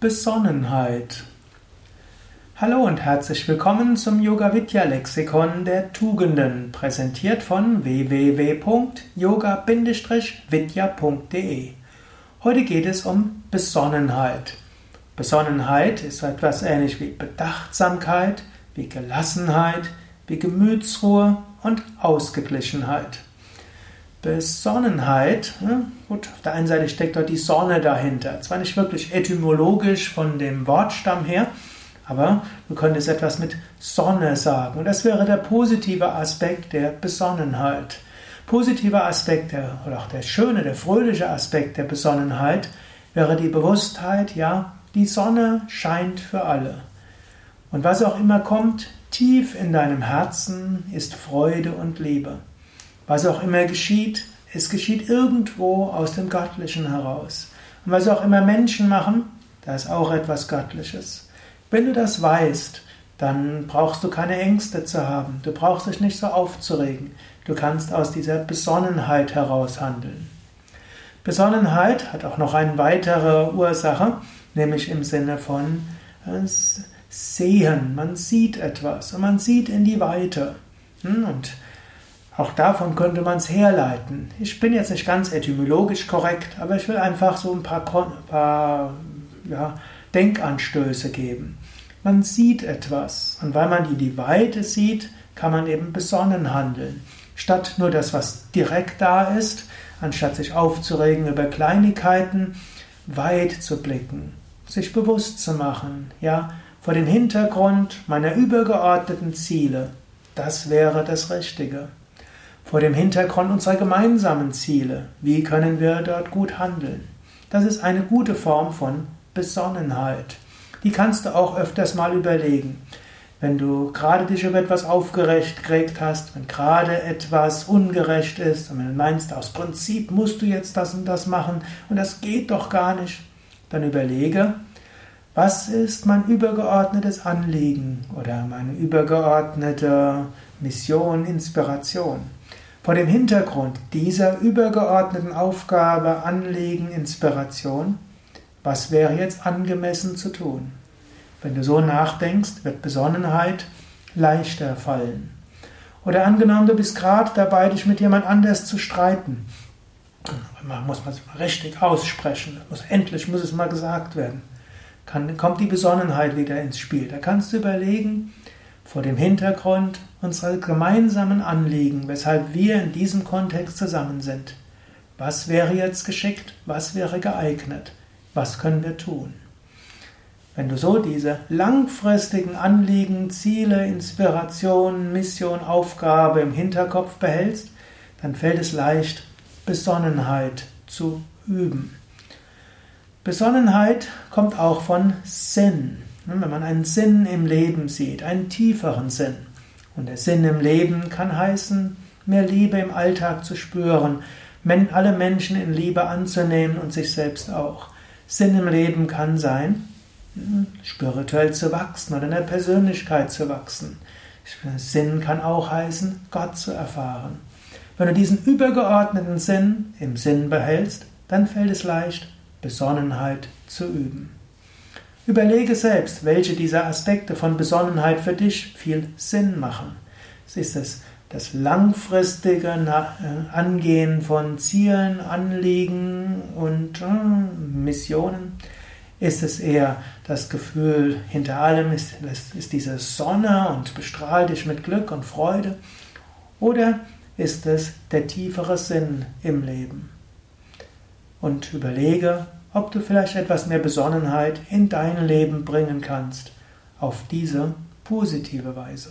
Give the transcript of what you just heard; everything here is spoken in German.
Besonnenheit. Hallo und herzlich willkommen zum Yoga Vidya Lexikon der Tugenden, präsentiert von www.yoga-vidya.de. Heute geht es um Besonnenheit. Besonnenheit ist etwas ähnlich wie Bedachtsamkeit, wie Gelassenheit, wie Gemütsruhe und Ausgeglichenheit. Besonnenheit, gut, auf der einen Seite steckt dort die Sonne dahinter. Zwar nicht wirklich etymologisch von dem Wortstamm her, aber du könntest etwas mit Sonne sagen. Und das wäre der positive Aspekt der Besonnenheit. Positiver Aspekt der, oder auch der schöne, der fröhliche Aspekt der Besonnenheit wäre die Bewusstheit, ja, die Sonne scheint für alle. Und was auch immer kommt, tief in deinem Herzen ist Freude und Liebe. Was auch immer geschieht, es geschieht irgendwo aus dem Göttlichen heraus. Und was auch immer Menschen machen, da ist auch etwas Göttliches. Wenn du das weißt, dann brauchst du keine Ängste zu haben. Du brauchst dich nicht so aufzuregen. Du kannst aus dieser Besonnenheit heraus handeln. Besonnenheit hat auch noch eine weitere Ursache, nämlich im Sinne von äh, Sehen. Man sieht etwas und man sieht in die Weite. Hm, und auch davon könnte man es herleiten. Ich bin jetzt nicht ganz etymologisch korrekt, aber ich will einfach so ein paar, paar ja, Denkanstöße geben. Man sieht etwas und weil man in die Weite sieht, kann man eben besonnen handeln. Statt nur das, was direkt da ist, anstatt sich aufzuregen über Kleinigkeiten, weit zu blicken, sich bewusst zu machen, ja, vor dem Hintergrund meiner übergeordneten Ziele. Das wäre das Richtige vor dem Hintergrund unserer gemeinsamen Ziele. Wie können wir dort gut handeln? Das ist eine gute Form von Besonnenheit. Die kannst du auch öfters mal überlegen. Wenn du gerade dich über etwas aufgeregt hast, wenn gerade etwas ungerecht ist und wenn du meinst, aus Prinzip musst du jetzt das und das machen und das geht doch gar nicht, dann überlege, was ist mein übergeordnetes Anliegen oder meine übergeordnete Mission, Inspiration? Vor dem Hintergrund dieser übergeordneten Aufgabe, Anliegen, Inspiration, was wäre jetzt angemessen zu tun? Wenn du so nachdenkst, wird Besonnenheit leichter fallen. Oder angenommen, du bist gerade dabei, dich mit jemand anders zu streiten. Man muss man es mal richtig aussprechen. Muss, endlich muss es mal gesagt werden. Kann, kommt die Besonnenheit wieder ins Spiel. Da kannst du überlegen, vor dem Hintergrund unserer gemeinsamen Anliegen, weshalb wir in diesem Kontext zusammen sind. Was wäre jetzt geschickt? Was wäre geeignet? Was können wir tun? Wenn du so diese langfristigen Anliegen, Ziele, Inspiration, Mission, Aufgabe im Hinterkopf behältst, dann fällt es leicht, Besonnenheit zu üben. Besonnenheit kommt auch von Sinn. Wenn man einen Sinn im Leben sieht, einen tieferen Sinn. Und der Sinn im Leben kann heißen, mehr Liebe im Alltag zu spüren, alle Menschen in Liebe anzunehmen und sich selbst auch. Sinn im Leben kann sein, hm, spirituell zu wachsen oder in der Persönlichkeit zu wachsen. Sinn kann auch heißen, Gott zu erfahren. Wenn du diesen übergeordneten Sinn im Sinn behältst, dann fällt es leicht, Besonnenheit zu üben. Überlege selbst, welche dieser Aspekte von Besonnenheit für dich viel Sinn machen. Ist es das langfristige äh, Angehen von Zielen, Anliegen und äh, Missionen? Ist es eher das Gefühl, hinter allem ist, ist diese Sonne und bestrahlt dich mit Glück und Freude? Oder ist es der tiefere Sinn im Leben? Und überlege, ob du vielleicht etwas mehr Besonnenheit in dein Leben bringen kannst, auf diese positive Weise.